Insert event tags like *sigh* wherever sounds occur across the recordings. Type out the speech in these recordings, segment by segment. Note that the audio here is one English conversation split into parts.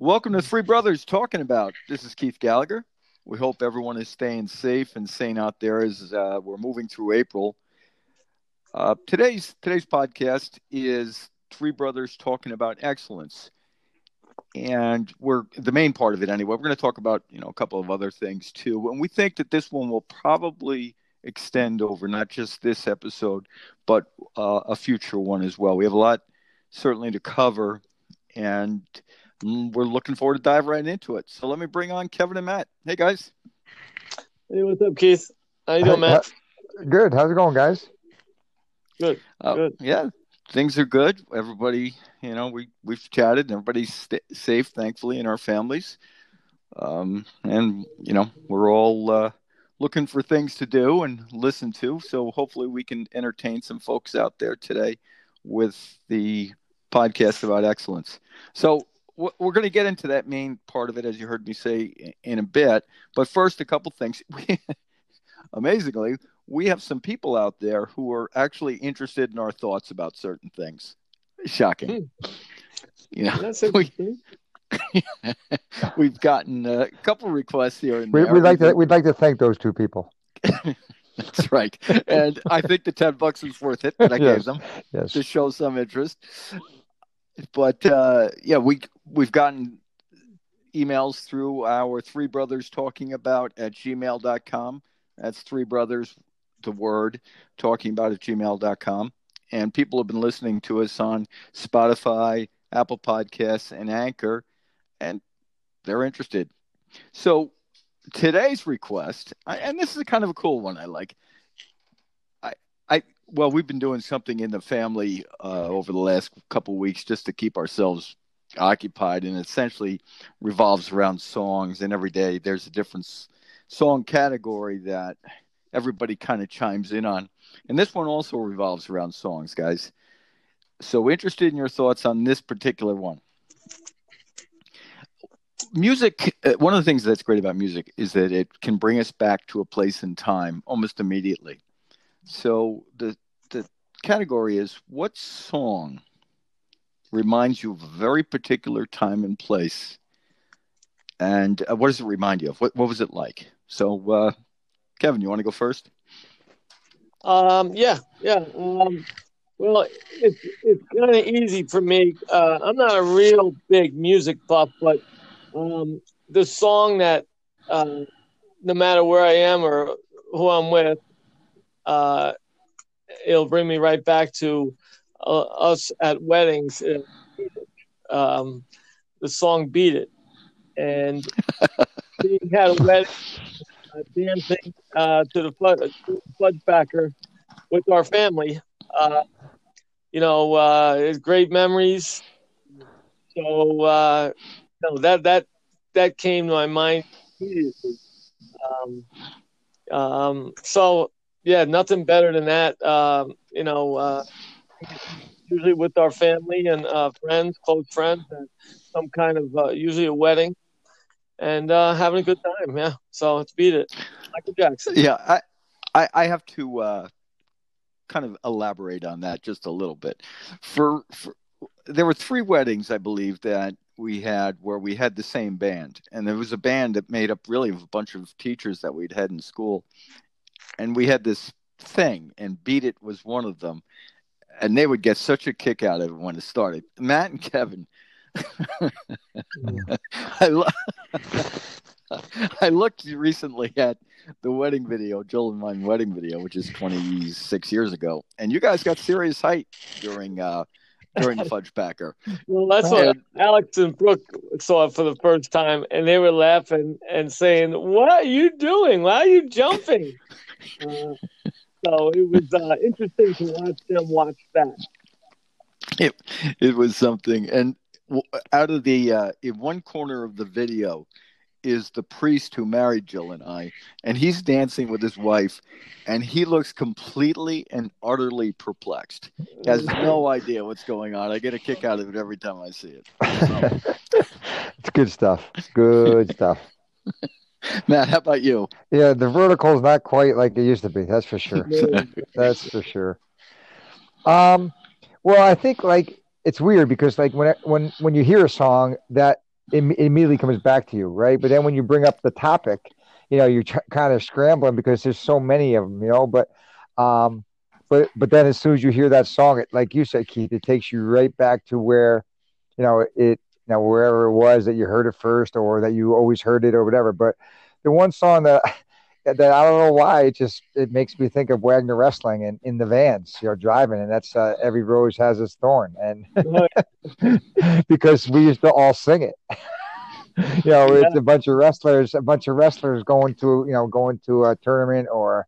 Welcome to Three Brothers Talking About. This is Keith Gallagher. We hope everyone is staying safe and sane out there as uh, we're moving through April. Uh, today's today's podcast is Three Brothers Talking About Excellence, and we're the main part of it anyway. We're going to talk about you know a couple of other things too, and we think that this one will probably extend over not just this episode, but uh, a future one as well. We have a lot certainly to cover, and we're looking forward to dive right into it. So let me bring on Kevin and Matt. Hey guys. Hey, what's up, Keith? How you doing, Matt? Good. How's it going, guys? Good. Uh, good. Yeah, things are good. Everybody, you know, we we've chatted. And everybody's st- safe, thankfully, in our families. Um, and you know, we're all uh, looking for things to do and listen to. So hopefully, we can entertain some folks out there today with the podcast about excellence. So we're going to get into that main part of it, as you heard me say in a bit. But first, a couple things. *laughs* amazingly, we have some people out there who are actually interested in our thoughts about certain things. Shocking. Hmm. You know, That's *laughs* we, *laughs* we've gotten a couple requests here and we, We'd like to we'd like to thank those two people. That's right, and I think the ten bucks was worth it that I yes. gave them yes. to show some interest but uh, yeah, we we've gotten emails through our three brothers talking about at gmail.com. That's three brothers, the word talking about at gmail.com. And people have been listening to us on Spotify, Apple Podcasts, and Anchor, and they're interested. So today's request, and this is kind of a cool one I like. I, I well, we've been doing something in the family uh, over the last couple weeks just to keep ourselves occupied, and essentially revolves around songs. And every day there's a different song category that everybody kind of chimes in on. And this one also revolves around songs, guys. So, interested in your thoughts on this particular one. Music, uh, one of the things that's great about music is that it can bring us back to a place in time almost immediately. So the the category is what song reminds you of a very particular time and place, and uh, what does it remind you of? What what was it like? So, uh, Kevin, you want to go first? Um, yeah, yeah. Um, well, it's it's kind of easy for me. Uh, I'm not a real big music buff, but um, the song that uh, no matter where I am or who I'm with, uh, it'll bring me right back to uh, us at weddings. Um, the song "Beat It," and *laughs* being had a wedding, uh, dancing uh, to the flood, Fudgebacker with our family. Uh, you know, uh, it's great memories. So uh, no, that that that came to my mind immediately. Um, um, so yeah, nothing better than that. Um, you know, uh, usually with our family and uh, friends, close friends, and some kind of uh, usually a wedding, and uh, having a good time. Yeah, so let's beat it, Michael Jackson. Yeah, I I, I have to uh, kind of elaborate on that just a little bit. For, for there were three weddings, I believe, that we had where we had the same band, and there was a band that made up really of a bunch of teachers that we'd had in school, and we had this thing, and Beat It was one of them, and they would get such a kick out of it when it started. Matt and Kevin. *laughs* I, lo- *laughs* I looked recently at the wedding video, Joel and mine wedding video, which is 26 years ago, and you guys got serious height during uh, during the *laughs* Fudgebacker. Well, that's what Alex and Brooke saw for the first time, and they were laughing and saying, "What are you doing? Why are you jumping?" Uh, so it was uh, interesting to watch them watch that. It it was something, and out of the uh, in one corner of the video is the priest who married Jill and I, and he's dancing with his wife, and he looks completely and utterly perplexed. He has no *laughs* idea what's going on. I get a kick out of it every time I see it. *laughs* it's good stuff. Good stuff. *laughs* *laughs* Matt, how about you? Yeah, the vertical is not quite like it used to be. That's for sure. *laughs* that's for sure. Um, well, I think like it's weird because like when when when you hear a song that it, it immediately comes back to you, right? But then when you bring up the topic, you know, you're kind of scrambling because there's so many of them, you know. But, um, but but then as soon as you hear that song, it like you said, Keith, it takes you right back to where, you know, it you know wherever it was that you heard it first or that you always heard it or whatever. But the one song that *laughs* that I don't know why it just it makes me think of Wagner Wrestling and in the vans, you know, driving, and that's uh, every rose has its thorn, and *laughs* because we used to all sing it. *laughs* you know, yeah. it's a bunch of wrestlers, a bunch of wrestlers going to you know going to a tournament or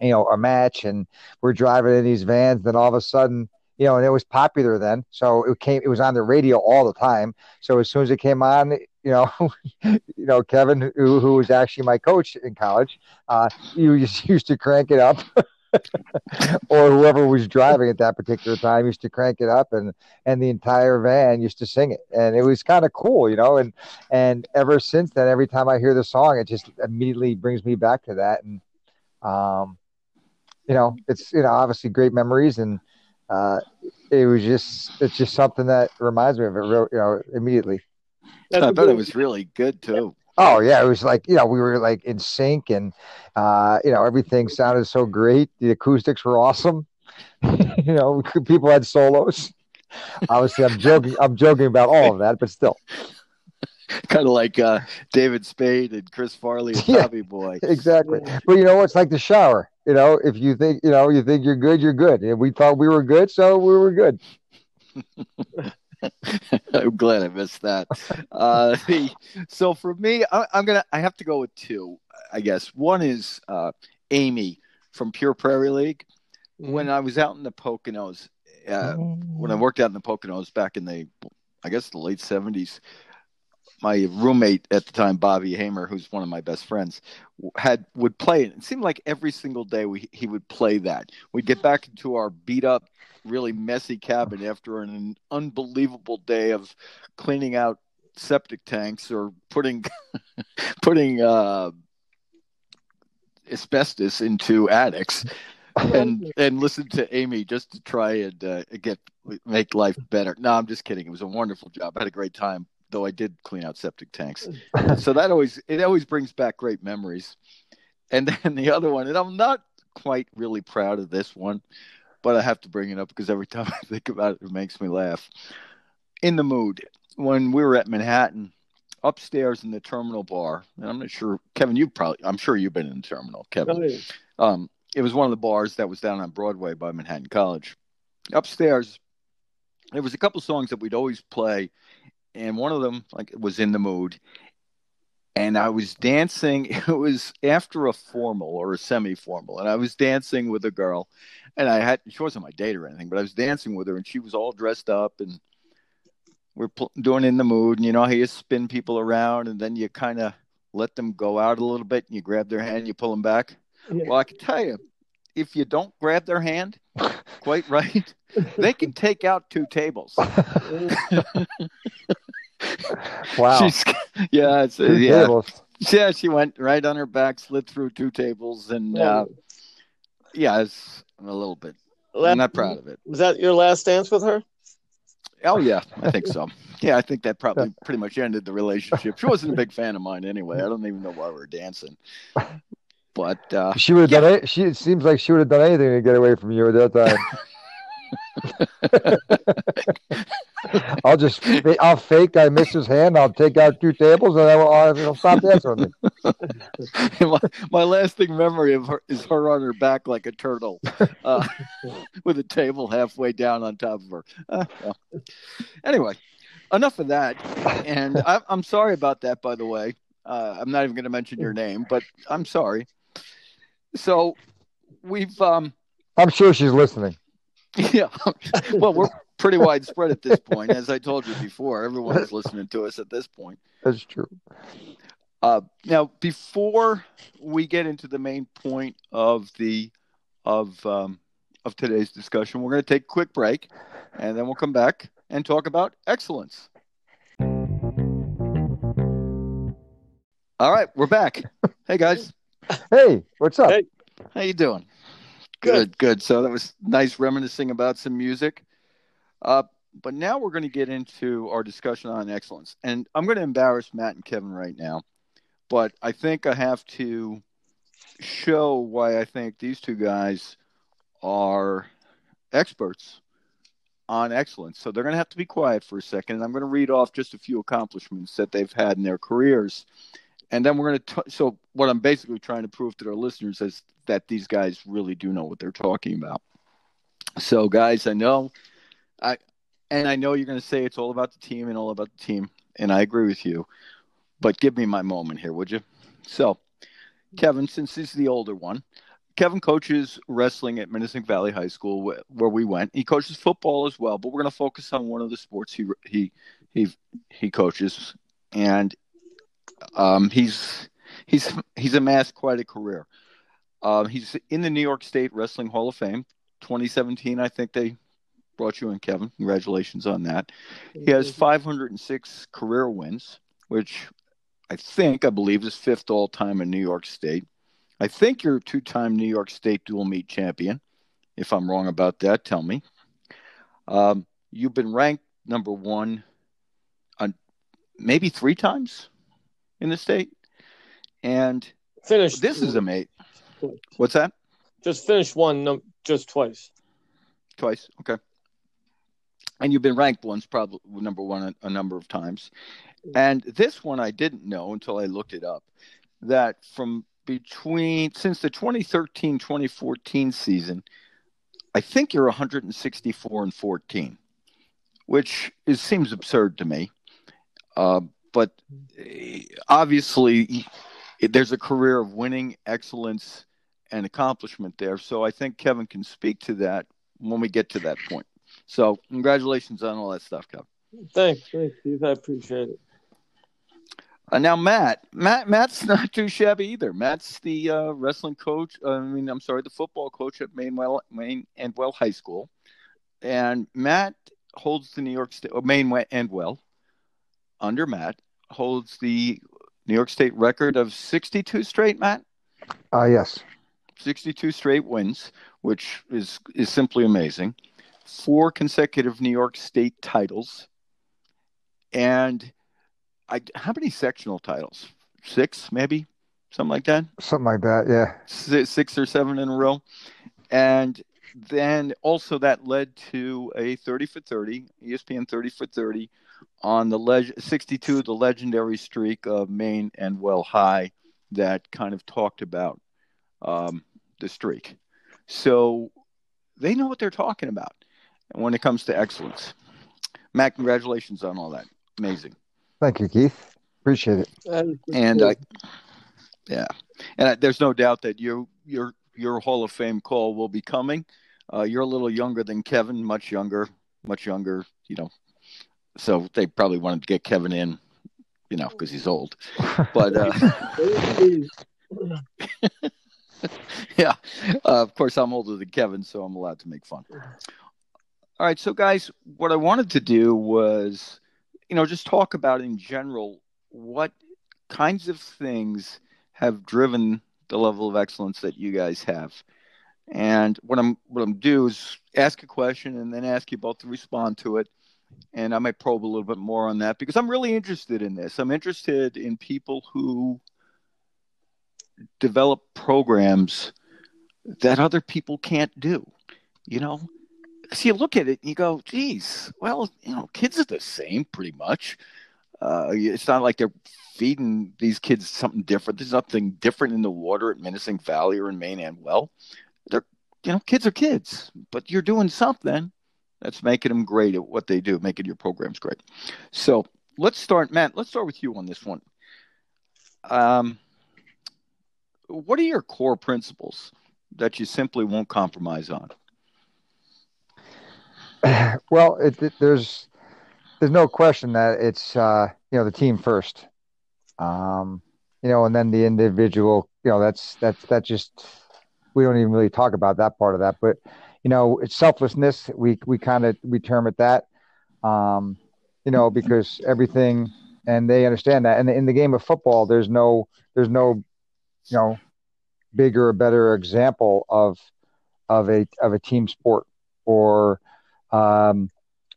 you know a match, and we're driving in these vans. Then all of a sudden, you know, and it was popular then, so it came. It was on the radio all the time. So as soon as it came on, you know, *laughs* you know, Kevin, who, who was actually my coach in college, uh, you just *laughs* used to crank it up. *laughs* or whoever was driving at that particular time used to crank it up and and the entire van used to sing it and it was kind of cool you know and and ever since then every time i hear the song it just immediately brings me back to that and um you know it's you know obviously great memories and uh it was just it's just something that reminds me of it real you know immediately that's I bet it was really good too. Oh yeah, it was like you know we were like in sync and uh, you know everything sounded so great. The acoustics were awesome. *laughs* you know, people had solos. Obviously, I'm joking. I'm joking about all of that, but still, kind of like uh, David Spade and Chris Farley and *laughs* yeah, Tommy Boy. Exactly. But you know, it's like the shower. You know, if you think you know you think you're good, you're good. And we thought we were good, so we were good. *laughs* I'm glad I missed that. Uh, *laughs* so for me, I, am gonna I have to go with two, I guess. One is uh, Amy from Pure Prairie League. When I was out in the Poconos, uh, when I worked out in the Poconos back in the, I guess the late '70s, my roommate at the time, Bobby Hamer, who's one of my best friends, had would play it. It seemed like every single day we, he would play that. We'd get back into our beat up, really messy cabin after an unbelievable day of cleaning out septic tanks or putting *laughs* putting uh, asbestos into attics. and *laughs* and listen to Amy just to try and uh, get make life better. No, I'm just kidding. It was a wonderful job. I had a great time though I did clean out septic tanks. so that always it always brings back great memories. And then the other one, and I'm not quite really proud of this one, but I have to bring it up because every time *laughs* I think about it, it makes me laugh. In the mood when we were at Manhattan, upstairs in the terminal bar, and I'm not sure, Kevin, you probably, I'm sure you've been in the terminal, Kevin. Oh, um, it was one of the bars that was down on Broadway by Manhattan College. Upstairs, there was a couple songs that we'd always play and one of them like was in the mood and I was dancing. *laughs* It was after a formal or a semi-formal, and I was dancing with a girl, and I had she wasn't my date or anything, but I was dancing with her, and she was all dressed up, and we're pl- doing in the mood, and you know how you spin people around, and then you kind of let them go out a little bit, and you grab their hand, you pull them back. Yeah. Well, I can tell you, if you don't grab their hand quite right, *laughs* they can take out two tables. *laughs* *laughs* wow. She's, *laughs* yeah, it's, two yeah. Tables. Yeah, she went right on her back, slid through two tables, and uh, yeah, it's a little bit. I'm not proud of it. Was that your last dance with her? Oh yeah, I think so. *laughs* Yeah, I think that probably pretty much ended the relationship. She wasn't a big fan of mine anyway. I don't even know why we are dancing. But uh, she would have yeah. done it. She it seems like she would have done anything to get away from you at that time. I'll just I'll fake I miss his hand. I'll take out two tables and I will, I'll stop dancing *laughs* my, my lasting memory of her is her on her back like a turtle, uh, *laughs* with a table halfway down on top of her. Uh, well. Anyway, enough of that. And I, am sorry about that, by the way. Uh, I'm not even going to mention your name, but I'm sorry. So we've. Um, I'm sure she's listening. *laughs* Yeah. well, we're pretty widespread at this point. As I told you before, everyone's listening to us at this point. That's true. Uh, now, before we get into the main point of the of um, of today's discussion, we're going to take a quick break, and then we'll come back and talk about excellence. All right, we're back. Hey guys. Hey, what's up? Hey. How you doing? Good, good. So that was nice reminiscing about some music. Uh, but now we're going to get into our discussion on excellence. And I'm going to embarrass Matt and Kevin right now, but I think I have to show why I think these two guys are experts on excellence. So they're going to have to be quiet for a second. And I'm going to read off just a few accomplishments that they've had in their careers. And then we're going to, t- so what I'm basically trying to prove to our listeners is that these guys really do know what they're talking about. So, guys, I know, I, and I know you're going to say it's all about the team and all about the team. And I agree with you. But give me my moment here, would you? So, Kevin, since he's the older one, Kevin coaches wrestling at Minisink Valley High School, where we went. He coaches football as well, but we're going to focus on one of the sports he he he he coaches, and um, he's he's he's amassed quite a career. Uh, he's in the New York State Wrestling Hall of Fame. 2017, I think they brought you in, Kevin. Congratulations on that. He has 506 career wins, which I think I believe is fifth all time in New York State. I think you're a two time New York State dual meet champion. If I'm wrong about that, tell me. Um, you've been ranked number one on maybe three times in the state. And finished. This is a mate. What's that? Just finished one, no, just twice. Twice. Okay. And you've been ranked once, probably number one a, a number of times. And this one I didn't know until I looked it up. That from between since the 2013 2014 season, I think you're 164 and 14, which is seems absurd to me. Uh, but eh, obviously, there's a career of winning, excellence, and accomplishment there. So I think Kevin can speak to that when we get to that point. So congratulations on all that stuff, Kevin. Thanks, thanks, Steve. I appreciate it. Uh, now, Matt, Matt, Matt's *laughs* not too shabby either. Matt's the uh, wrestling coach. Uh, I mean, I'm sorry, the football coach at Mainwell, Maine Endwell High School, and Matt holds the New York State, Maine Endwell, under Matt holds the New York State record of 62 straight. Matt. Uh yes. 62 straight wins, which is is simply amazing. Four consecutive New York State titles, and I, how many sectional titles? Six, maybe something like that. Something like that, yeah. Six or seven in a row, and then also that led to a 30 for 30, ESPN 30 for 30 on the leg- 62, the legendary streak of Maine Endwell High that kind of talked about um, the streak. So they know what they're talking about when it comes to excellence. Matt, congratulations on all that. Amazing. Thank you, Keith. Appreciate it. And I, yeah, and I, there's no doubt that you your your Hall of Fame call will be coming. Uh, you're a little younger than Kevin, much younger, much younger. You know, so they probably wanted to get Kevin in, you know, because he's old. But uh, *laughs* *laughs* *laughs* yeah, uh, of course I'm older than Kevin, so I'm allowed to make fun. All right, so guys, what I wanted to do was you know, just talk about in general what kinds of things have driven the level of excellence that you guys have. And what I'm what I'm do is ask a question and then ask you both to respond to it. And I might probe a little bit more on that because I'm really interested in this. I'm interested in people who develop programs that other people can't do. You know, so you look at it and you go, geez, well, you know, kids are the same pretty much. Uh, it's not like they're feeding these kids something different. There's nothing different in the water at Minisink Valley or in Maine Endwell, They're, you know, kids are kids, but you're doing something that's making them great at what they do, making your programs great. So let's start, Matt. Let's start with you on this one. Um, what are your core principles that you simply won't compromise on? *clears throat* well, it, it, there's there's no question that it's uh, you know the team first, um, you know, and then the individual. You know, that's that's that just we don't even really talk about that part of that, but you know, it's selflessness. We we kind of we term it that, um, you know, because everything and they understand that. And in the game of football, there's no there's no you know bigger better example of of a of a team sport or um,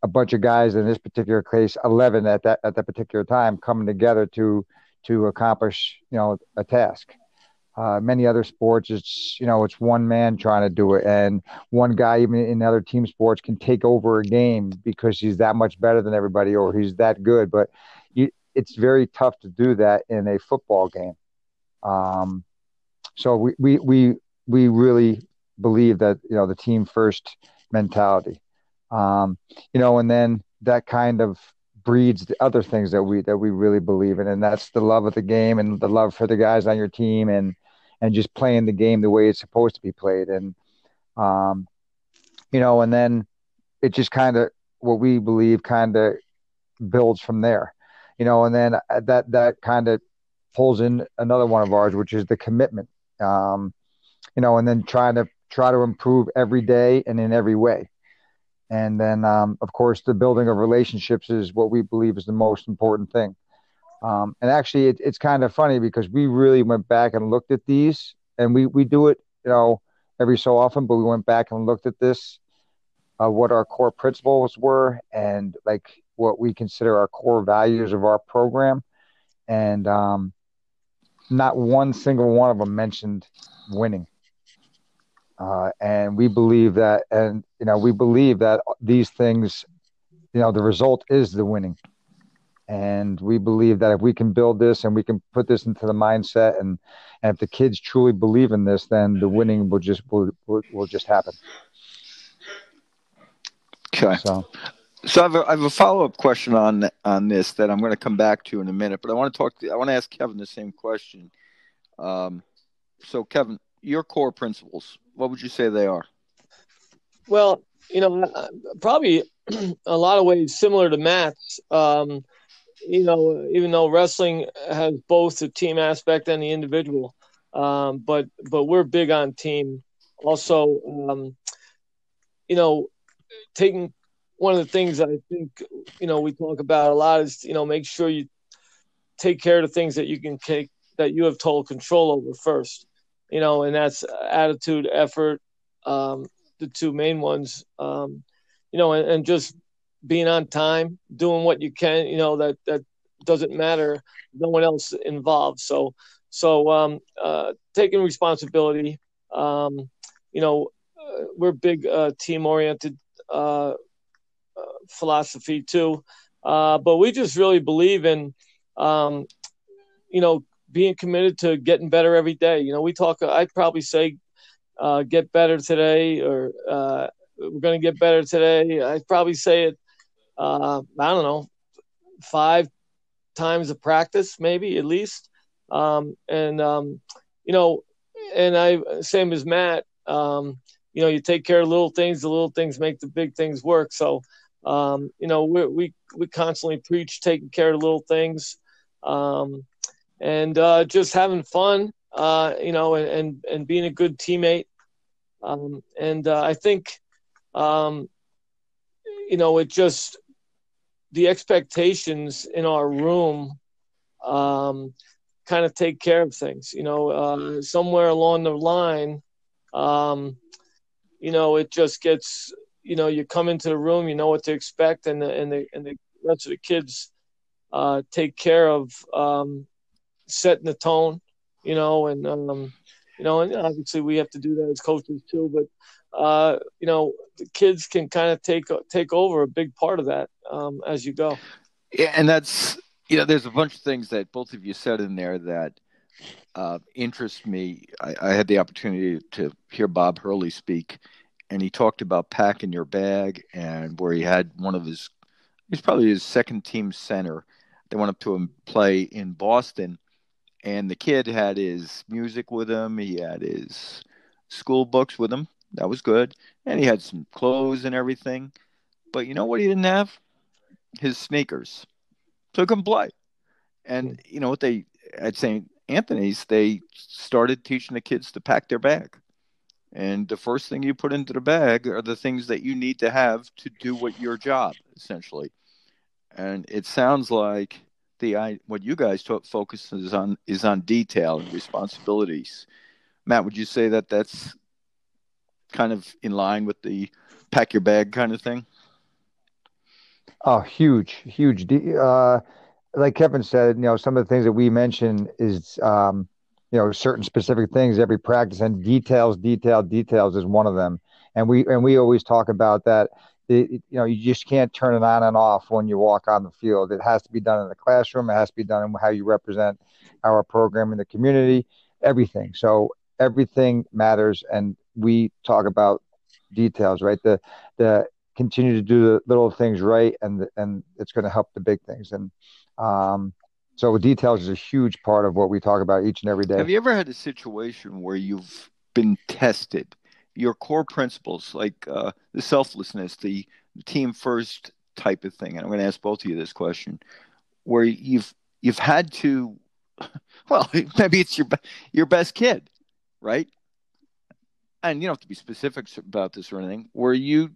a bunch of guys in this particular case, eleven at that at that particular time, coming together to to accomplish you know a task. Uh, many other sports, it's you know it's one man trying to do it, and one guy even in other team sports can take over a game because he's that much better than everybody or he's that good. But you, it's very tough to do that in a football game. Um, so we, we we we really believe that you know the team first mentality, um, you know, and then that kind of breeds the other things that we that we really believe in, and that's the love of the game and the love for the guys on your team and and just playing the game the way it's supposed to be played, and um, you know, and then it just kind of what we believe kind of builds from there, you know, and then that that kind of pulls in another one of ours, which is the commitment, um, you know, and then trying to try to improve every day and in every way. And then, um, of course, the building of relationships is what we believe is the most important thing. Um, and actually, it, it's kind of funny because we really went back and looked at these, and we we do it, you know, every so often. But we went back and looked at this, uh, what our core principles were, and like what we consider our core values of our program, and um, not one single one of them mentioned winning. Uh, and we believe that, and you know, we believe that these things, you know, the result is the winning. And we believe that if we can build this and we can put this into the mindset, and, and if the kids truly believe in this, then the winning will just will, will, will just happen. Okay. So, so I have a, I have a follow up question on on this that I'm going to come back to in a minute, but I want to talk. To, I want to ask Kevin the same question. Um, so Kevin, your core principles, what would you say they are? Well, you know, probably *clears throat* a lot of ways similar to Matt's. Um, you know, even though wrestling has both the team aspect and the individual, um, but but we're big on team. Also, um, you know, taking one of the things I think you know we talk about a lot is you know make sure you take care of the things that you can take that you have total control over first. You know, and that's attitude, effort, um, the two main ones. Um, you know, and, and just being on time, doing what you can. You know that that doesn't matter. No one else involved. So so um, uh, taking responsibility. Um, you know, uh, we're big uh, team oriented uh, philosophy too. Uh, but we just really believe in, um, you know, being committed to getting better every day. You know, we talk. I'd probably say, uh, get better today, or uh, we're going to get better today. I'd probably say it. Uh, I don't know, five times a practice, maybe at least. Um, and um, you know, and I same as Matt. Um, you know, you take care of little things. The little things make the big things work. So um, you know, we, we, we constantly preach taking care of little things um, and uh, just having fun, uh, you know, and, and, and, being a good teammate. Um, and uh, I think, um, you know, it just, the expectations in our room um, kind of take care of things, you know, uh, somewhere along the line, um, you know, it just gets you know you come into the room, you know what to expect, and the and the and the rest of the kids uh, take care of um, setting the tone, you know, and um, you know, and obviously we have to do that as coaches too. But uh, you know, the kids can kind of take take over a big part of that um, as you go. Yeah, and that's you know, there's a bunch of things that both of you said in there that uh, interest me. I, I, had the opportunity to hear Bob Hurley speak, and he talked about packing your bag and where he had one of his he's probably his second team center. They went up to him play in boston and the kid had his music with him. He had his school books with him. That was good. And he had some clothes and everything. But you know what he didn't have? His sneakers. So he couldn't play. And hmm. you know what they at st anthony's they started teaching the kids to pack their bag and the first thing you put into the bag are the things that you need to have to do what your job, essentially. And it sounds like the I what you guys talk, focuses on is on detail and responsibilities. Matt, would you say that that's kind of in line with the pack your bag kind of thing? Oh, huge, huge. Uh, like Kevin said, you know, some of the things that we mentioned is, um, you know, certain specific things every practice and details, detail, details is one of them. And we and we always talk about that. It, you know, you just can't turn it on and off when you walk on the field. It has to be done in the classroom. It has to be done in how you represent our program in the community. Everything. So everything matters, and we talk about details, right? The the continue to do the little things right, and and it's going to help the big things. And um, so details is a huge part of what we talk about each and every day. Have you ever had a situation where you've been tested? Your core principles, like uh, the selflessness, the team first type of thing, and I'm going to ask both of you this question, where you've you've had to, *laughs* well, *laughs* maybe it's your your best kid, right? And you don't have to be specific about this or anything. Where you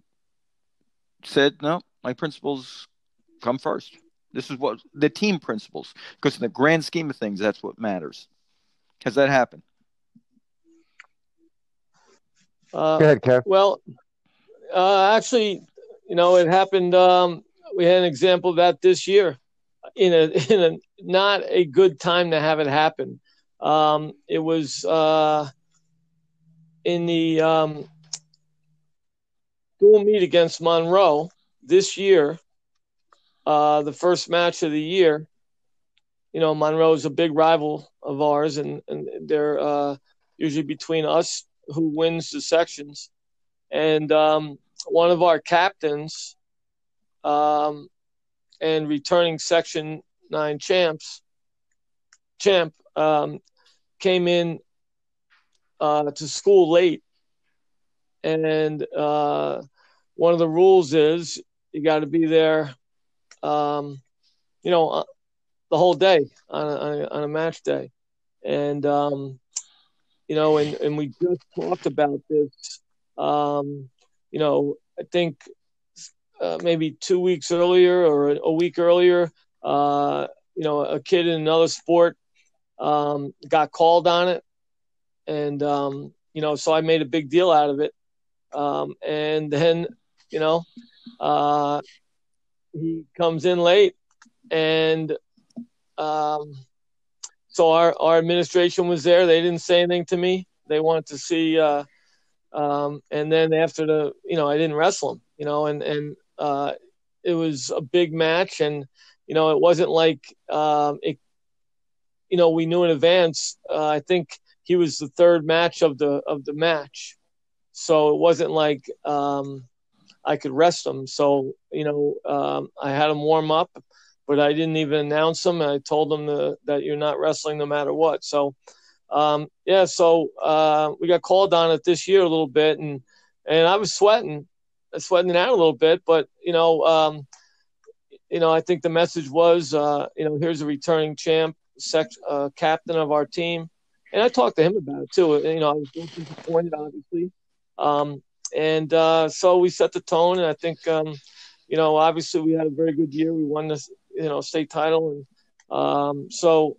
said, no, my principles come first. This is what the team principles, because in the grand scheme of things, that's what matters. Has that happened? Uh, Go ahead, Kev. Well, uh, actually, you know, it happened. Um, we had an example of that this year, in a *laughs* in a not a good time to have it happen. Um, it was uh, in the um, dual meet against Monroe this year, uh, the first match of the year. You know, Monroe is a big rival of ours, and, and they're uh, usually between us who wins the sections. And um, one of our captains um, and returning Section 9 champs, champ, um, came in uh, to school late and uh, one of the rules is you got to be there, um, you know, uh, the whole day on a, on a match day, and um, you know, and and we just talked about this, um, you know, I think uh, maybe two weeks earlier or a week earlier, uh, you know, a kid in another sport um, got called on it, and um, you know, so I made a big deal out of it, um, and then, you know, uh, he comes in late, and um, so our, our administration was there. They didn't say anything to me. They wanted to see, uh, um, and then after the, you know, I didn't wrestle him, you know, and and uh, it was a big match, and you know, it wasn't like um, it. You know, we knew in advance. Uh, I think he was the third match of the of the match, so it wasn't like um, I could rest them. So you know, um, I had them warm up, but I didn't even announce them. I told them to, that you're not wrestling no matter what. So um, yeah, so uh, we got called on it this year a little bit, and and I was sweating, sweating it out a little bit. But you know, um, you know, I think the message was, uh, you know, here's a returning champ, sec- uh, captain of our team, and I talked to him about it too. You know, I was disappointed, obviously, um, and uh, so we set the tone, and I think, um, you know, obviously we had a very good year. We won this, you know, state title, and um, so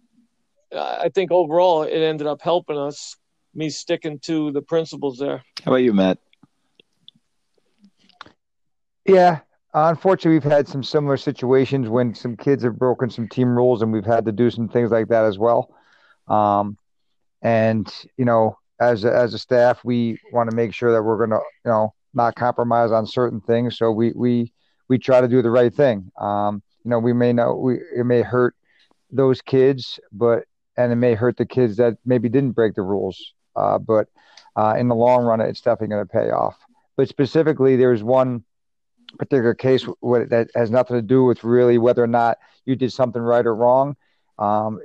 I think overall it ended up helping us. Me sticking to the principles there. How about you, Matt? Yeah, unfortunately, we've had some similar situations when some kids have broken some team rules, and we've had to do some things like that as well. Um, and you know, as a, as a staff, we want to make sure that we're going to, you know, not compromise on certain things. So we we we try to do the right thing. Um, you know, we may know we it may hurt those kids, but and it may hurt the kids that maybe didn't break the rules. Uh, but uh, in the long run, it's definitely going to pay off. But specifically, there's one particular case that has nothing to do with really whether or not you did something right or wrong. Um,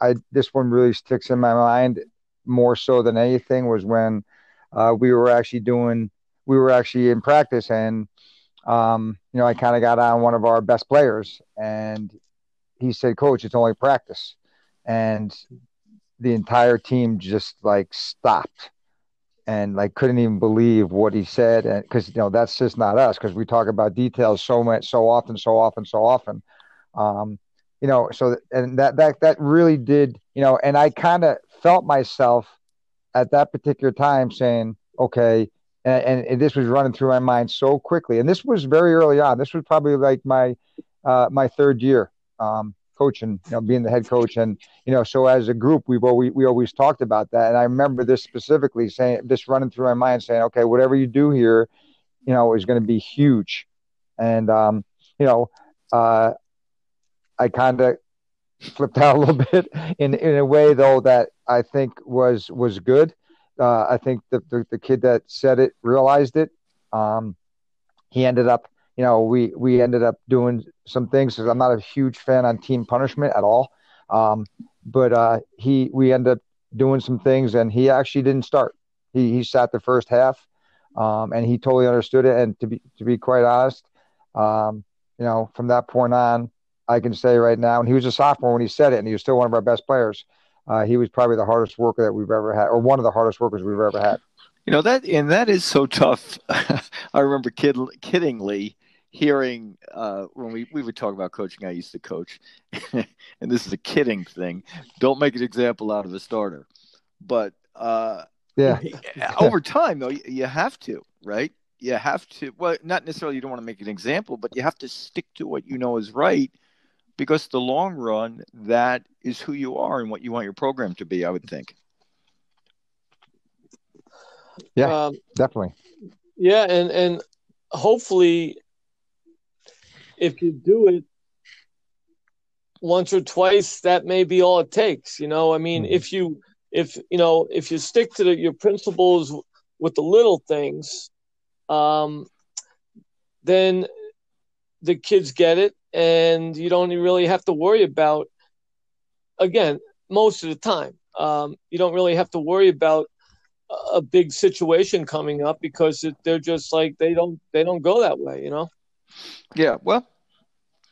I this one really sticks in my mind more so than anything was when uh, we were actually doing we were actually in practice and um, you know I kind of got on one of our best players and he said coach it's only practice. And the entire team just like stopped and like couldn't even believe what he said and because you know that's just not us because we talk about details so much so often so often so often. Um, you know so and that that that really did you know and i kind of felt myself at that particular time saying, okay, and, and, this was running through my mind so quickly. And this was very early on. This was probably like my uh, my third year um, coaching, you know, being the head coach, and you know, so as a group, we've always we always talked about that. And I remember this specifically saying, this running through my mind, saying, okay, whatever you do here, you know, is going to be huge. And um, you know, uh, I kind of flipped *laughs* out a little bit in in a way though that I think was was good. Uh, I think the, the, the kid that said it realized it. Um, he ended up, you know, we we ended up doing some things. I'm not a huge fan on team punishment at all. Um, but uh, he we ended up doing some things, and he actually didn't start. He he sat the first half, um, and he totally understood it. And to be to be quite honest, um, you know, from that point on, I can say right now, and he was a sophomore when he said it, and he was still one of our best players. Uh, he was probably the hardest worker that we've ever had, or one of the hardest workers we've ever had. You know that, and that is so tough. *laughs* I remember kid, kiddingly hearing uh, when we, we would talk about coaching. I used to coach, *laughs* and this is a kidding thing. Don't make an example out of a starter, but uh, yeah, *laughs* over time though, you have to, right? You have to. Well, not necessarily. You don't want to make an example, but you have to stick to what you know is right because the long run that is who you are and what you want your program to be i would think. Yeah um, definitely. Yeah and and hopefully if you do it once or twice that may be all it takes you know? I mean mm-hmm. if you if you know if you stick to the, your principles with the little things um then the kids get it and you don't really have to worry about again most of the time um, you don't really have to worry about a big situation coming up because it, they're just like they don't they don't go that way you know? Yeah well.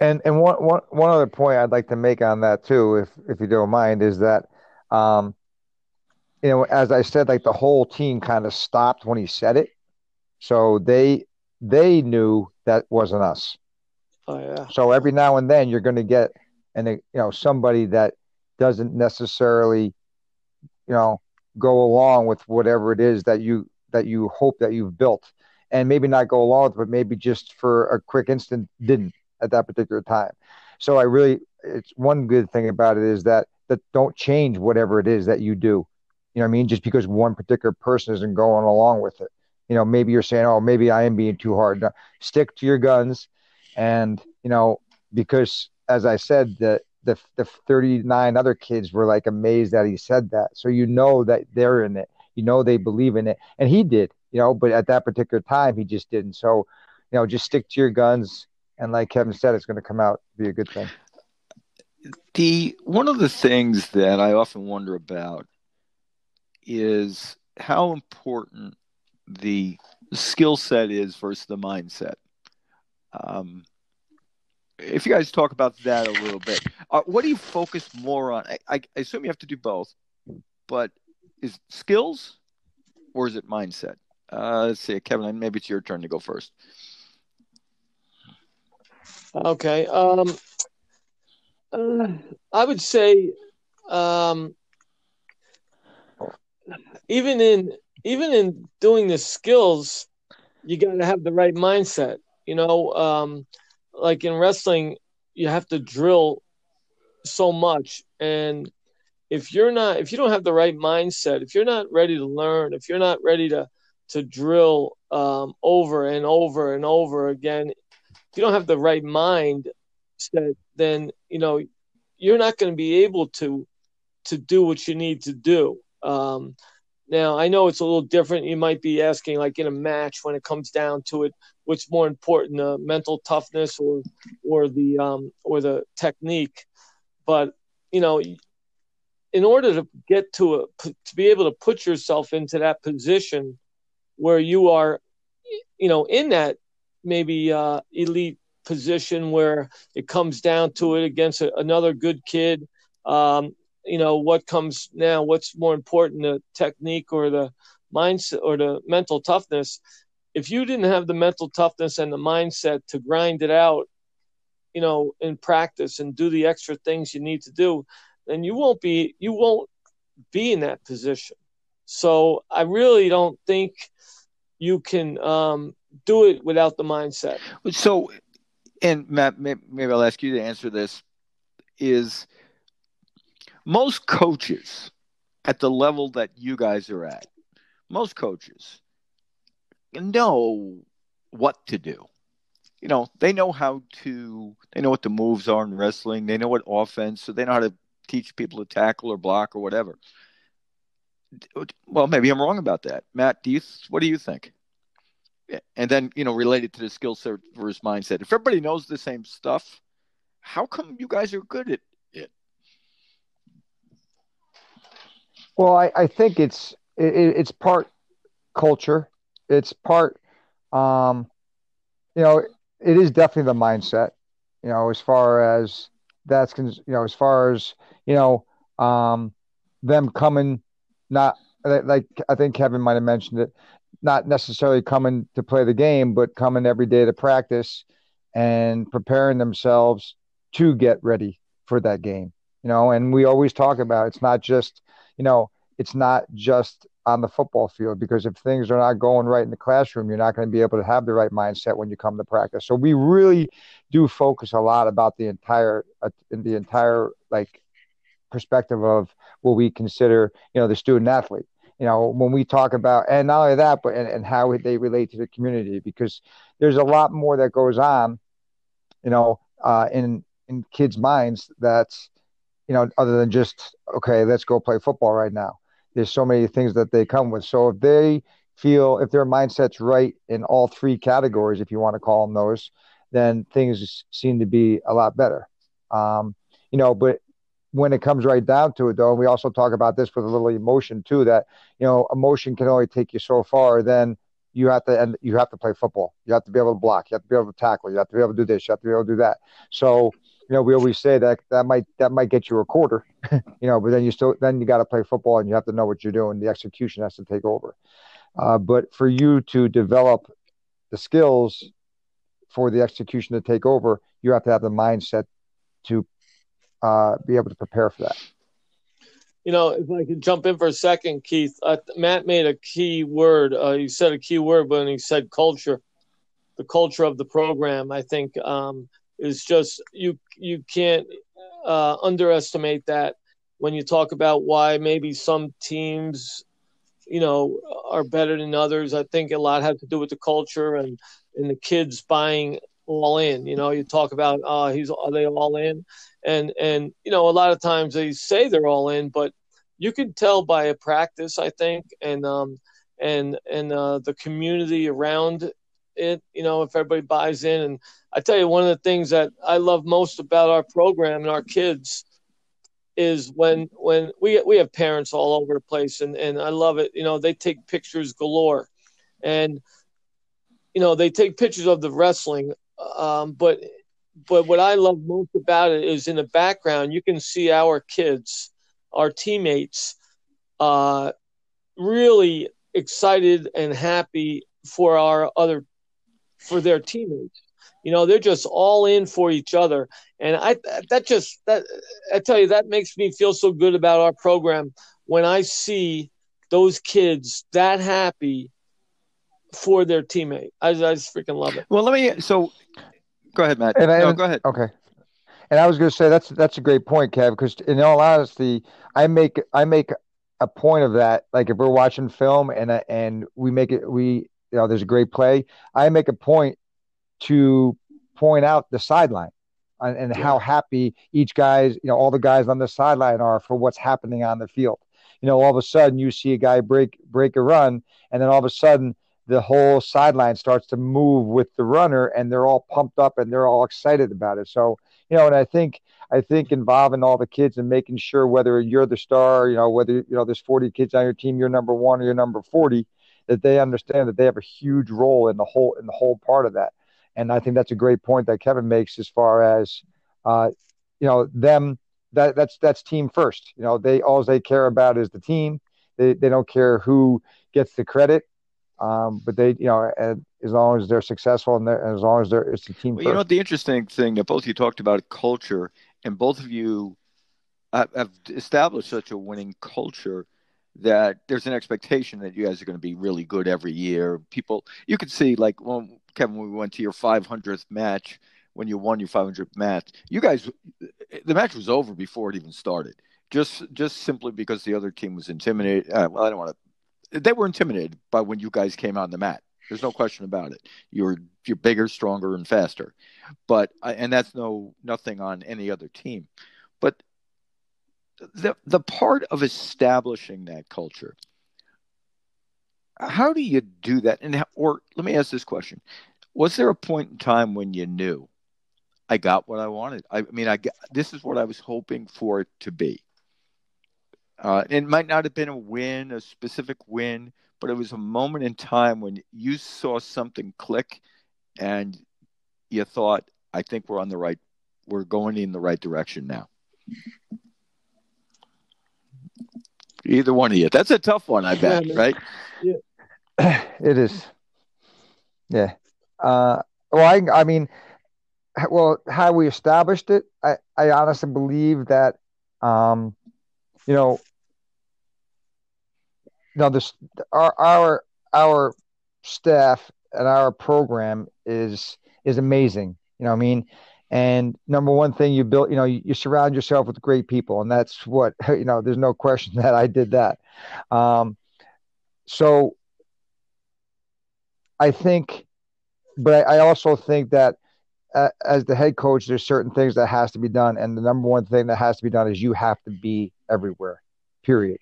And and one, one, one other point i'd like to make on that too if if you don't mind is that um you know as i said like the whole team kind of stopped when he said it. So they they knew that wasn't us Oh. So every now and then you're going to get and you know somebody that doesn't necessarily you know go along with whatever it is that you that you hope that you've built and maybe not go along with it, but maybe just for a quick instant didn't at that particular time. So I really it's one good thing about it is that that don't change whatever it is that you do. You know what I mean? Just because one particular person isn't going along with it. You know, maybe you're saying, oh, maybe I am being too hard. No, stick to your guns and you know because as I said the the the 39 other kids were like amazed that he said that. So you know that they're in it. You know they believe in it. And he did you know but at that particular time he just didn't. So you know just stick to your guns. And like Kevin said it's going to come out be a good thing. The one of the things that I often wonder about is how important the skill set is versus the mindset. Um, if you guys talk about that a little bit, uh, what do you focus more on? I, I, assume you have to do both, but is skills or is it mindset? Uh, let's see, Kevin. Maybe it's your turn to go first. Okay. Um, uh, I would say, um, even in even in doing the skills, you got to have the right mindset. You know, um, like in wrestling, you have to drill so much, and if you're not, if you don't have the right mindset, if you're not ready to learn, if you're not ready to to drill um, over and over and over again, if you don't have the right mind set, then you know you're not going to be able to to do what you need to do. Um, now, I know it's a little different. You might be asking, like in a match, when it comes down to it, what's more important, the mental toughness or or the um, or the technique? But you know, in order to get to a to be able to put yourself into that position where you are, you know, in that maybe uh, elite position where it comes down to it against a, another good kid. Um, you know what comes now what's more important the technique or the mindset or the mental toughness if you didn't have the mental toughness and the mindset to grind it out you know in practice and do the extra things you need to do then you won't be you won't be in that position so i really don't think you can um, do it without the mindset. So, and Matt, maybe I'll ask you to answer this. Is most coaches at the level that you guys are at, most coaches know what to do. You know, they know how to, they know what the moves are in wrestling. They know what offense, so they know how to teach people to tackle or block or whatever. Well, maybe I'm wrong about that. Matt, do you, what do you think? And then, you know, related to the skill set versus mindset. If everybody knows the same stuff, how come you guys are good at it? Well, I, I think it's it, it's part culture. It's part, um, you know, it is definitely the mindset. You know, as far as that's you know, as far as you know, um, them coming, not like I think Kevin might have mentioned it, not necessarily coming to play the game, but coming every day to practice and preparing themselves to get ready for that game. You know, and we always talk about it's not just, you know, it's not just on the football field because if things are not going right in the classroom, you're not going to be able to have the right mindset when you come to practice. So we really do focus a lot about the entire, uh, the entire like perspective of what we consider, you know, the student athlete. You know, when we talk about, and not only that, but and, and how they relate to the community, because there's a lot more that goes on, you know, uh, in in kids' minds that's, you know, other than just okay, let's go play football right now there's so many things that they come with. So if they feel if their mindset's right in all three categories, if you want to call them those, then things seem to be a lot better. Um, you know, but when it comes right down to it, though, and we also talk about this with a little emotion too, that you know, emotion can only take you so far. Then you have to and you have to play football. You have to be able to block. You have to be able to tackle. You have to be able to do this. You have to be able to do that. So you know, we always say that that might that might get you a quarter, *laughs* you know, but then you still then you got to play football and you have to know what you're doing. The execution has to take over. Uh, but for you to develop the skills for the execution to take over, you have to have the mindset to uh, be able to prepare for that. You know, if I could jump in for a second, Keith, uh, Matt made a key word. Uh, he said a key word when he said culture, the culture of the program. I think um, is just you you can't uh, underestimate that when you talk about why maybe some teams you know are better than others. I think a lot has to do with the culture and and the kids buying all in. You know you talk about uh he's are they all in? And and you know a lot of times they say they're all in but you can tell by a practice i think and um and and uh, the community around it you know if everybody buys in. And I tell you, one of the things that I love most about our program and our kids is when when we we have parents all over the place, and and I love it. You know, they take pictures galore, and you know they take pictures of the wrestling, um, but but what I love most about it is in the background you can see our kids, our teammates, uh, really excited and happy for our other for their teammates you know, they're just all in for each other, and I that just that I tell you that makes me feel so good about our program when I see those kids that happy for their teammate. I, I just freaking love it. Well, let me. So, go ahead, Matt. And I, no, go ahead. Okay. And I was going to say that's that's a great point, Kev. Because in all honesty, I make I make a point of that. Like if we're watching film and and we make it, we you know, there's a great play. I make a point to point out the sideline and, and yeah. how happy each guys, you know, all the guys on the sideline are for what's happening on the field. You know, all of a sudden you see a guy break break a run, and then all of a sudden the whole sideline starts to move with the runner, and they're all pumped up and they're all excited about it. So, you know, and I think I think involving all the kids and making sure whether you're the star, you know, whether you know there's 40 kids on your team, you're number one or you're number 40, that they understand that they have a huge role in the whole in the whole part of that. And I think that's a great point that Kevin makes as far as, uh, you know, them that that's that's team first. You know, they all they care about is the team. They they don't care who gets the credit. Um, but they, you know, as long as they're successful and, and as long as they're, it's the team. Well, you know, the interesting thing that both of you talked about culture, and both of you have established such a winning culture that there's an expectation that you guys are going to be really good every year. People, you could see like, well, Kevin, we went to your 500th match, when you won your 500th match, you guys, the match was over before it even started. Just, just simply because the other team was intimidated. Uh, well, I don't want to. They were intimidated by when you guys came on the mat. There's no question about it. You're you're bigger, stronger, and faster. But and that's no nothing on any other team. The the part of establishing that culture how do you do that? And or let me ask this question. Was there a point in time when you knew i got what i wanted? I mean i got, this is what i was hoping for it to be. Uh, it might not have been a win a specific win but it was a moment in time when you saw something click and you thought i think we're on the right we're going in the right direction now Either one of you. That's a tough one, I bet, yeah, right? Yeah. It is. Yeah. Uh, well, I, I mean, well, how we established it, I, I honestly believe that, um, you know, you know, this our our our staff and our program is is amazing. You know, I mean, and number one thing you build, you know, you, you, surround yourself with great people, and that's what *laughs* you know. There's no question that I did that. Um, so I think, but I, I also think that uh, as the head coach, there's certain things that has to be done, and the number one thing that has to be done is you have to be everywhere. Period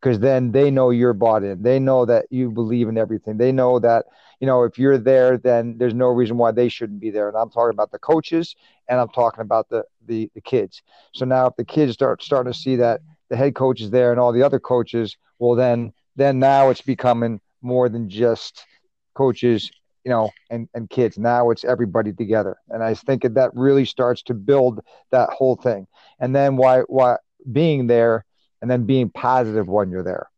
because then they know you're bought in. They know that you believe in everything. They know that, you know, if you're there, then there's no reason why they shouldn't be there. And I'm talking about the coaches and I'm talking about the the, the kids. So now if the kids start starting to see that the head coach is there and all the other coaches, well then then now it's becoming more than just coaches, you know, and, and kids. Now it's everybody together. And I think that really starts to build that whole thing. And then why why being there and then being positive when you're there.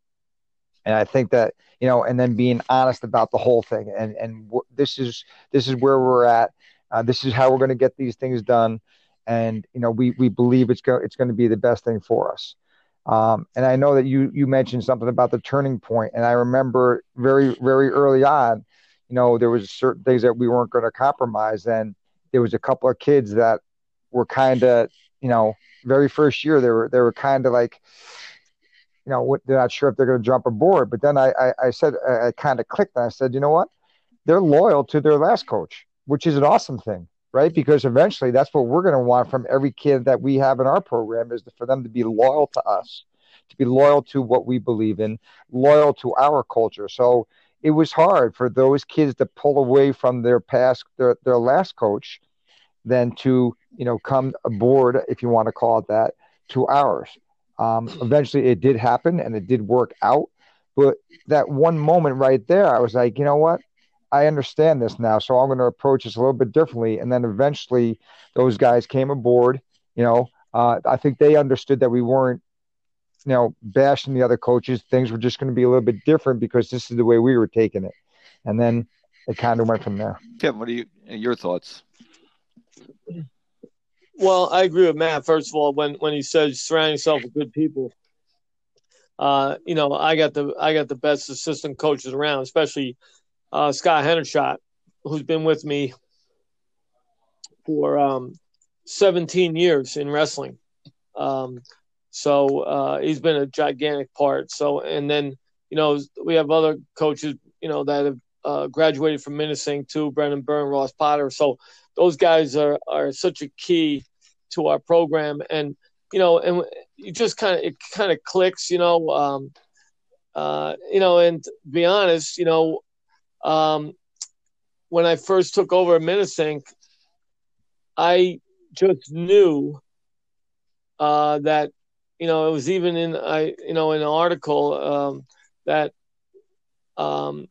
And I think that you know, and then being honest about the whole thing. And and w- this is this is where we're at. Uh, this is how we're going to get these things done. And you know, we we believe it's going it's going to be the best thing for us. Um, and I know that you you mentioned something about the turning point, and I remember very very early on, you know, there was certain things that we weren't going to compromise. And there was a couple of kids that were kind of you know very first year they were they were kind of like you know they're not sure if they're going to jump aboard but then i i, I said i, I kind of clicked and i said you know what? They're loyal to their last coach which is an awesome thing right? Because eventually that's what we're going to want from every kid that we have in our program is for them to be loyal to us to be loyal to what we believe in loyal to our culture. So it was hard for those kids to pull away from their past their, their last coach than to you know come aboard if you want to call it that to ours um, *laughs* eventually it did happen and it did work out but that one moment right there i was like you know what? I understand this now so i'm going to approach this a little bit differently. And then eventually those guys came aboard you know uh, i think they understood that we weren't you know bashing the other coaches. Things were just going to be a little bit different because this is the way we were taking it. And then it kind of went from there. Kevin what are you your thoughts well, I agree with Matt. First of all, when when he says surround yourself with good people, uh, you know, I got the I got the best assistant coaches around, especially uh, Scott Hendershot, who's been with me for um, 17 years in wrestling. Um, so uh, he's been a gigantic part. So, and then you know we have other coaches, you know, that have uh, graduated from Minisink too, Brendan Byrne, Ross Potter. So those guys are are such a key to our program, and you know, and you just kind of it kind of clicks, you know, um, uh, you know, and be honest, you know, um, when I first took over at Minisink, I just knew uh, that you know it was even in I you know in an article um, that um,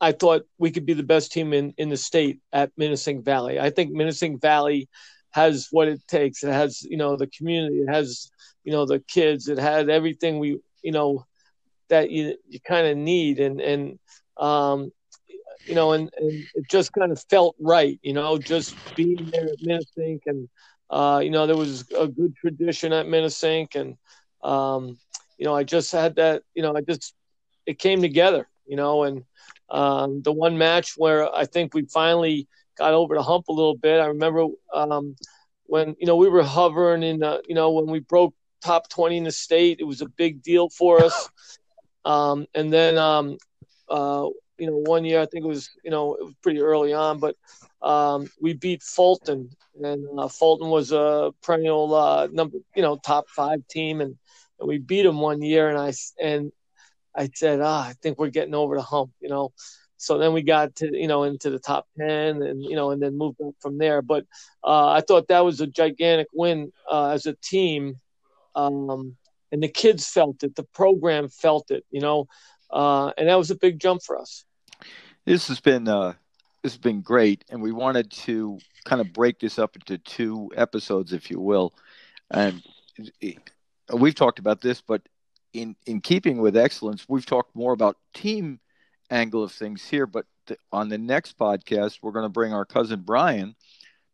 I thought we could be the best team in, in the state at Minisink Valley. I think Minisink Valley has what it takes. It has, you know, the community. It has, you know, the kids. It had everything we, you know, that you you kind of need. And and um, you know, and, and it just kind of felt right. You know, just being there at Minisink, and uh, you know, there was a good tradition at Minisink, and um, you know, I just had that, you know, I just it came together, you know, and um, the one match where I think we finally got over the hump a little bit. I remember um, when you know we were hovering in, the, you know, when we broke top twenty in the state, it was a big deal for us. *laughs* Um, and then, um, uh, you know, one year I think it was, you know, it was pretty early on, but um, we beat Fulton, and uh, Fulton was a perennial uh, number, you know, top five team, and, and we beat them one year, and I and I said, ah, I think we're getting over the hump, you know. So then we got to, you know, into the top 10 and, you know, and then moved up from there. But uh, I thought that was a gigantic win uh, as a team. Um, and the kids felt it, the program felt it, you know, uh, and that was a big jump for us. This has been, uh, this has been great. And we wanted to kind of break this up into two episodes, if you will. And we've talked about this, but in in keeping with excellence, we've talked more about team angle of things here. But th- on the next podcast, we're going to bring our cousin Brian,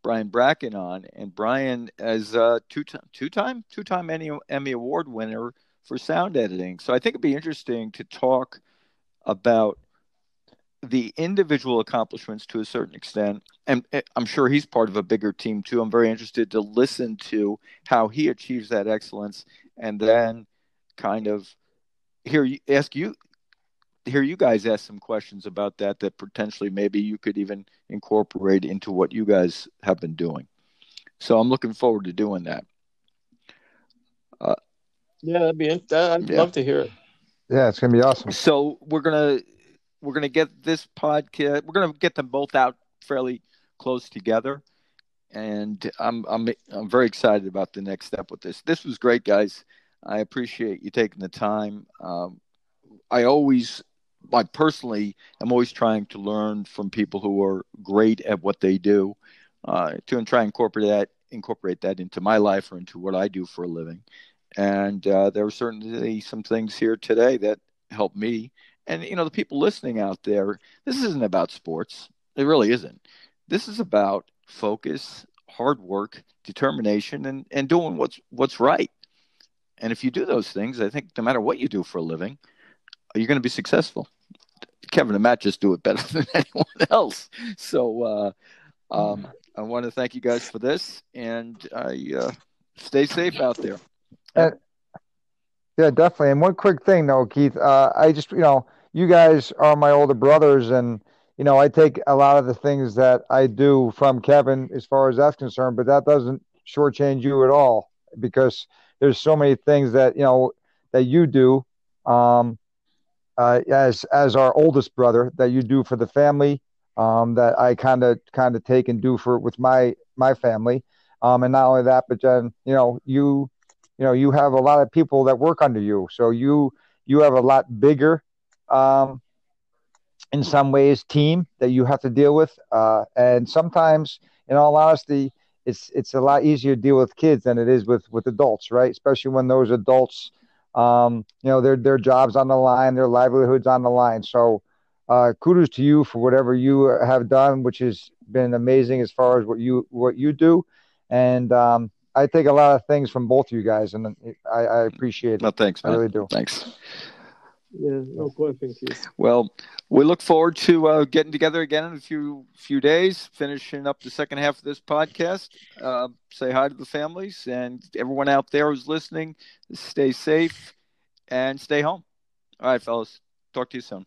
Brian Bracken, on, and Brian as a two time two time two time Emmy Emmy Award winner for sound editing. So I think it'd be interesting to talk about the individual accomplishments to a certain extent and eh, i'm sure he's part of a bigger team too i'm very interested to listen to how he achieves that excellence and then kind of hear you ask you hear you guys ask some questions about that that potentially maybe you could even incorporate into what you guys have been doing. So I'm looking forward to doing that. Uh, yeah, that'd be. I'd yeah. love to hear it. Yeah, it's gonna be awesome. So we're gonna we're gonna get this podcast. We're gonna get them both out fairly close together, and I'm I'm I'm very excited about the next step with this. This was great, guys. I appreciate you taking the time. Um, I always, I personally, am always trying to learn from people who are great at what they do, uh, to try and incorporate that incorporate that into my life or into what I do for a living. And uh, there were certainly some things here today that helped me. And you know, the people listening out there, this isn't about sports. It really isn't. This is about focus, hard work, determination, and and doing what's what's right. And if you do those things, I think no matter what you do for a living, you're going to be successful. Kevin and Matt just do it better *laughs* than anyone else. So uh, um, I want to thank you guys for this, and I uh, stay safe out there. Uh, yeah, definitely. And one quick thing, though, Keith, uh, I just you know you guys are my older brothers, and you know I take a lot of the things that I do from Kevin as far as that's concerned, but that doesn't shortchange you at all because there's so many things that you know that you do um, uh, as as our oldest brother that you do for the family um, that I kind of kind of take and do for with my my family. Um, and not only that but then you know you you know you have a lot of people that work under you. So you you have a lot bigger um, in some ways team that you have to deal with uh, and sometimes in all honesty it's it's a lot easier to deal with kids than it is with with adults, right? Especially when those adults, um, you know, their their jobs on the line, their livelihoods on the line. So, uh, kudos to you for whatever you have done, which has been amazing as far as what you what you do, and um, I take a lot of things from both of you guys, and I, I appreciate it. No, thanks, man. I really do. Thanks. Yeah, no. Well, we look forward to uh, getting together again in a few few days, finishing up the second half of this podcast. Uh, say hi to the families and everyone out there who's listening. Stay safe and stay home. All right, fellas. Talk to you soon.